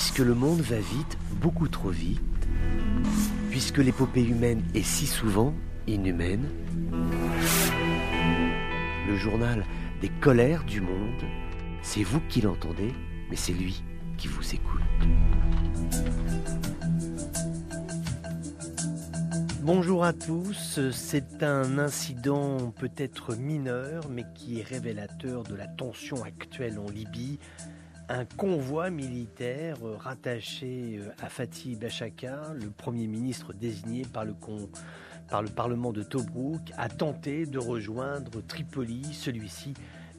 Puisque le monde va vite, beaucoup trop vite, puisque l'épopée humaine est si souvent inhumaine, le journal des colères du monde, c'est vous qui l'entendez, mais c'est lui qui vous écoute. Bonjour à tous, c'est un incident peut-être mineur mais qui est révélateur de la tension actuelle en Libye. Un convoi militaire rattaché à Fatih Bachaka, le Premier ministre désigné par le, par le Parlement de Tobruk, a tenté de rejoindre Tripoli. Celui-ci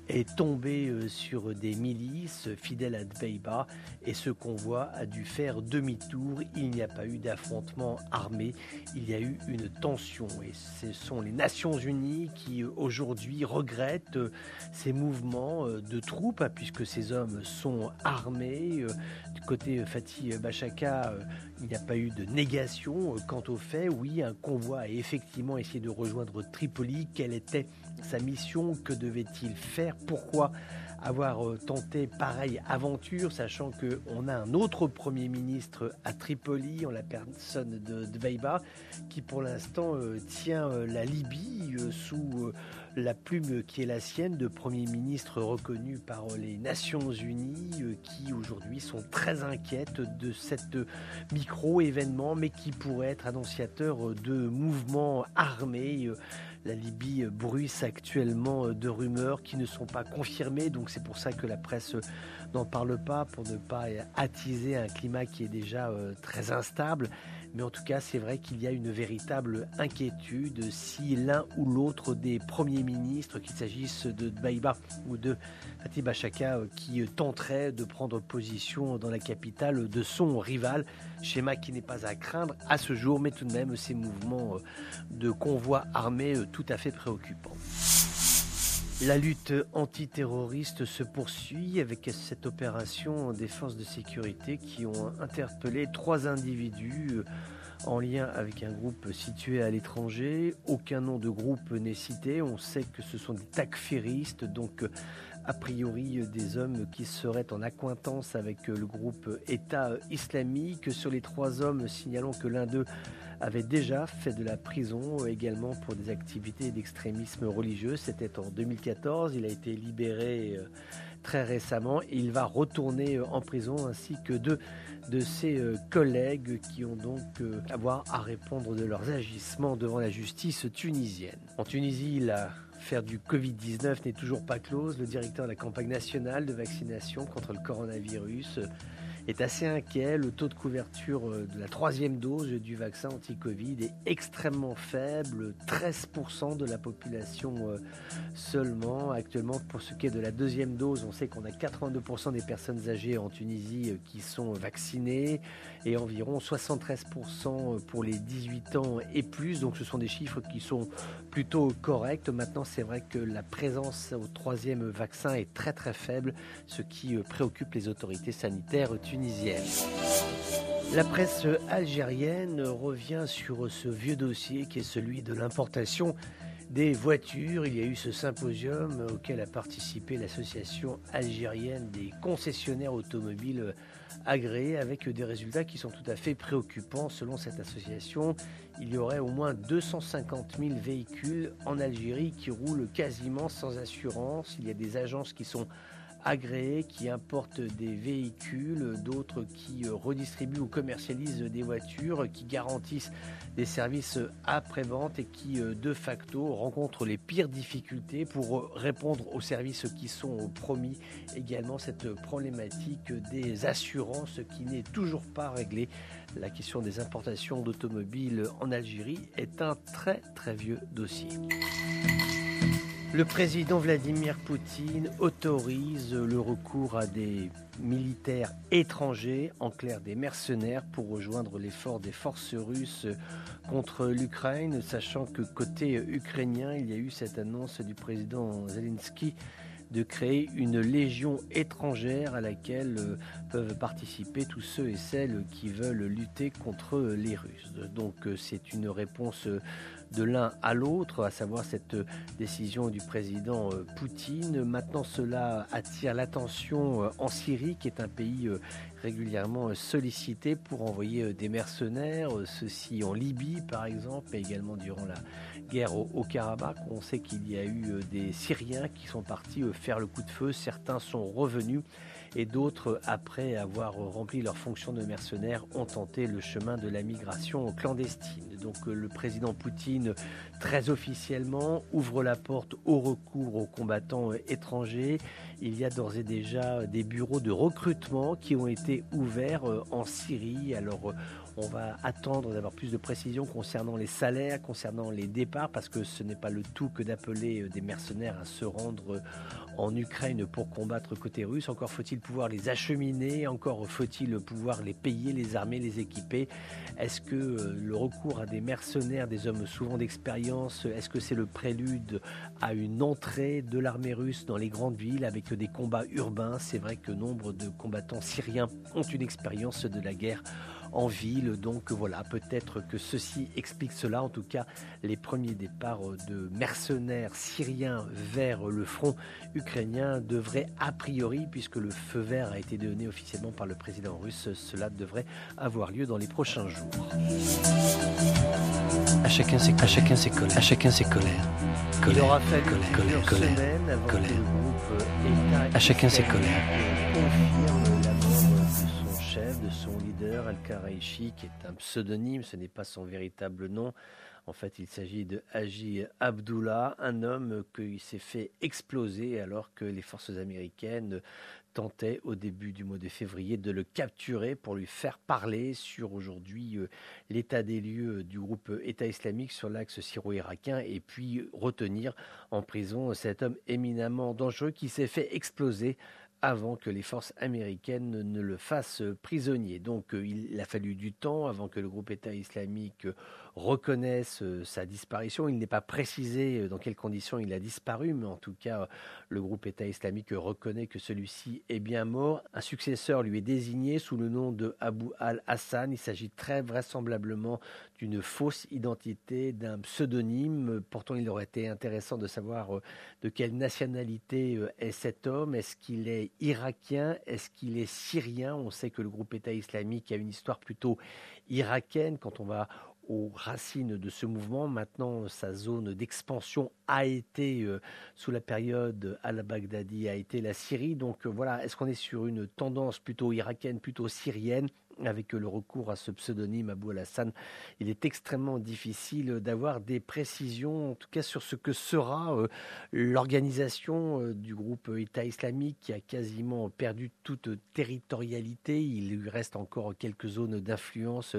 est tombé euh, sur des milices fidèles à Dbeiba et ce convoi a dû faire demi-tour. Il n'y a pas eu d'affrontement armé, il y a eu une tension et ce sont les Nations Unies qui euh, aujourd'hui regrettent euh, ces mouvements de troupes hein, puisque ces hommes sont armés. Du côté Fatih Bachaka, il n'y a pas eu de négation quant au fait. Oui, un convoi a effectivement essayé de rejoindre Tripoli. Quelle était sa mission Que devait-il faire Pourquoi avoir euh, tenté pareille aventure, sachant qu'on a un autre Premier ministre à Tripoli, en la personne de Dveiba, qui pour l'instant euh, tient euh, la Libye sous la plume qui est la sienne de Premier ministre reconnu par les Nations Unies, qui aujourd'hui sont très inquiètes de cet micro-événement, mais qui pourrait être annonciateur de mouvements armés la Libye bruisse actuellement de rumeurs qui ne sont pas confirmées, donc c'est pour ça que la presse n'en parle pas, pour ne pas attiser un climat qui est déjà euh, très instable. Mais en tout cas, c'est vrai qu'il y a une véritable inquiétude si l'un ou l'autre des premiers ministres, qu'il s'agisse de Baïba ou de Fatih Chaka, euh, qui tenterait de prendre position dans la capitale de son rival, schéma qui n'est pas à craindre à ce jour, mais tout de même ces mouvements euh, de convois armés euh, tout à fait préoccupants. La lutte antiterroriste se poursuit avec cette opération des forces de sécurité qui ont interpellé trois individus en lien avec un groupe situé à l'étranger. Aucun nom de groupe n'est cité. On sait que ce sont des takfiristes, donc a priori des hommes qui seraient en accointance avec le groupe État islamique. Sur les trois hommes, signalons que l'un d'eux avait déjà fait de la prison également pour des activités d'extrémisme religieux. C'était en 2014. Il a été libéré euh, très récemment il va retourner euh, en prison ainsi que deux de ses euh, collègues qui ont donc avoir à répondre de leurs agissements devant la justice tunisienne. En Tunisie, l'affaire du Covid-19 n'est toujours pas close. Le directeur de la campagne nationale de vaccination contre le coronavirus est assez inquiet. Le taux de couverture euh, de la troisième dose du vaccin anti-Covid est extrêmement faible, 13% de la population euh, seulement. Actuellement, pour ce qui est de la deuxième dose, on sait qu'on a 82% des personnes âgées en Tunisie euh, qui sont vaccinées et environ 73% pour les 18 ans et plus. Donc ce sont des chiffres qui sont plutôt corrects. Maintenant, c'est vrai que la présence au troisième vaccin est très très faible, ce qui préoccupe les autorités sanitaires tunisiennes. La presse algérienne revient sur ce vieux dossier qui est celui de l'importation des voitures. Il y a eu ce symposium auquel a participé l'association algérienne des concessionnaires automobiles agréés avec des résultats qui sont tout à fait préoccupants. Selon cette association, il y aurait au moins 250 000 véhicules en Algérie qui roulent quasiment sans assurance. Il y a des agences qui sont agréés qui importent des véhicules, d'autres qui euh, redistribuent ou commercialisent des voitures, qui garantissent des services après-vente et qui euh, de facto rencontrent les pires difficultés pour euh, répondre aux services qui sont promis. Également cette problématique des assurances qui n'est toujours pas réglée. La question des importations d'automobiles en Algérie est un très très vieux dossier. Le président Vladimir Poutine autorise le recours à des militaires étrangers, en clair des mercenaires, pour rejoindre l'effort des forces russes contre l'Ukraine, sachant que côté ukrainien, il y a eu cette annonce du président Zelensky de créer une légion étrangère à laquelle euh, peuvent participer tous ceux et celles qui veulent lutter contre les Russes. Donc euh, c'est une réponse de l'un à l'autre, à savoir cette décision du président Poutine. Maintenant, cela attire l'attention en Syrie, qui est un pays régulièrement sollicité pour envoyer des mercenaires, ceci en Libye par exemple, mais également durant la guerre au, Karabakh. On sait qu'il y a eu des Syriens qui sont partis faire le coup de feu, certains sont revenus et d'autres, après avoir rempli leur fonction de mercenaires, ont tenté le chemin de la migration clandestine. Donc euh, le président Poutine, très officiellement, ouvre la porte au recours aux combattants euh, étrangers. Il y a d'ores et déjà des bureaux de recrutement qui ont été ouverts euh, en Syrie. Alors on va attendre d'avoir plus de précisions concernant les salaires, concernant les départs, parce que ce n'est pas le tout que d'appeler des mercenaires à se rendre en Ukraine pour combattre côté russe. Encore faut-il pouvoir les acheminer, encore faut-il pouvoir les payer, les armer, les équiper. Est-ce que euh, le recours à des mercenaires, des hommes souvent d'expérience, est-ce que c'est le prélude à une entrée de l'armée russe dans les grandes villes avec des combats urbains? C'est vrai que nombre de combattants syriens ont une expérience de la guerre en ville. Donc voilà, peut-être que ceci explique cela. En tout cas, les premiers départs de mercenaires syriens vers le front ukrainien devraient a priori, puisque le feu vert a été donné officiellement par le président russe, cela devrait avoir lieu dans les prochains jours. À chacun ses, à chacun ses colères. À chacun ses colères. Colère, Il aura fallu colère, colère, colère, colère. à chacun ses colères de Al-Karaichi, qui est un pseudonyme, ce n'est pas son véritable nom. En fait, il s'agit de Haji Abdullah, un homme qui s'est fait exploser alors que les forces américaines tentaient au début du mois de février de le capturer pour lui faire parler sur aujourd'hui euh, l'état des lieux du groupe État islamique sur l'axe syro-irakien et puis retenir en prison cet homme éminemment dangereux qui s'est fait exploser avant que les forces américaines ne le fassent prisonnier. Donc euh, il a fallu du temps avant que le groupe État islamique reconnaissent euh, sa disparition. Il n'est pas précisé euh, dans quelles conditions il a disparu, mais en tout cas, le groupe État islamique reconnaît que celui-ci est bien mort. Un successeur lui est désigné sous le nom de Abu al-Hassan. Il s'agit très vraisemblablement d'une fausse identité, d'un pseudonyme. Pourtant, il aurait été intéressant de savoir euh, de quelle nationalité est cet homme. Est-ce qu'il est irakien? Est-ce qu'il est syrien? On sait que le groupe État islamique a une histoire plutôt irakienne. Quand on va aux racines de ce mouvement. Maintenant, sa zone d'expansion a été, euh, sous la période al-Baghdadi, a été la Syrie. Donc euh, voilà, est-ce qu'on est sur une tendance plutôt irakienne, plutôt syrienne avec le recours à ce pseudonyme Abou al-Hassan, il est extrêmement difficile d'avoir des précisions, en tout cas sur ce que sera euh, l'organisation euh, du groupe État islamique qui a quasiment perdu toute territorialité. Il lui reste encore quelques zones d'influence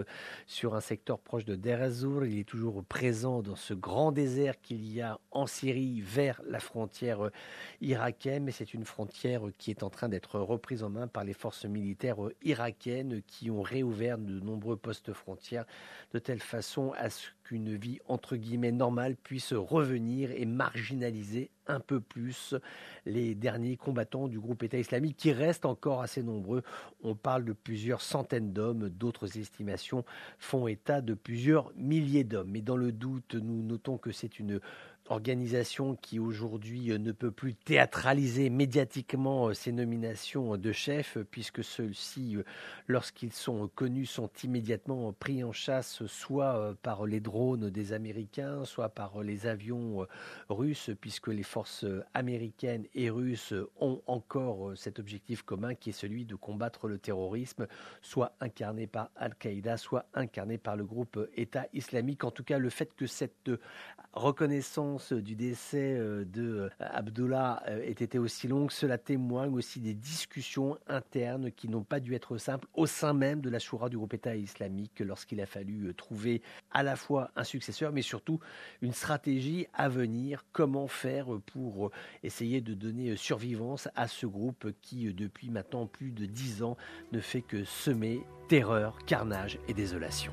sur un secteur proche de Deir Il est toujours présent dans ce grand désert qu'il y a en Syrie vers la frontière euh, irakienne, mais c'est une frontière qui est en train d'être reprise en main par les forces militaires irakiennes qui ont réouvert de nombreux postes frontières de telle façon à ce qu'une vie entre guillemets normale puisse revenir et marginaliser un peu plus les derniers combattants du groupe État islamique qui restent encore assez nombreux. On parle de plusieurs centaines d'hommes, d'autres estimations font état de plusieurs milliers d'hommes. Mais dans le doute, nous notons que c'est une organisation qui aujourd'hui euh, ne peut plus théâtraliser médiatiquement euh, ses nominations de chef, puisque ceux-ci, euh, lorsqu'ils sont connus, sont immédiatement pris en chasse soit par les drones des Américains, soit par les avions russes, puisque les forces américaines et russes ont encore cet objectif commun qui est celui de combattre le terrorisme, soit incarné par Al-Qaïda, soit incarné par le groupe État islamique. En tout cas, le fait que cette reconnaissance du décès euh, de euh, Abdullah ait été aussi longue, cela témoigne aussi des discussions internes qui n'ont pas dû être simples au sein même de la Choura du groupe État islamique lorsqu'il a fallu euh, trouver à la fois un successeur, mais surtout une stratégie à venir, comment faire pour essayer de donner survivance à ce groupe qui, depuis maintenant plus de dix ans, ne fait que semer terreur, carnage et désolation.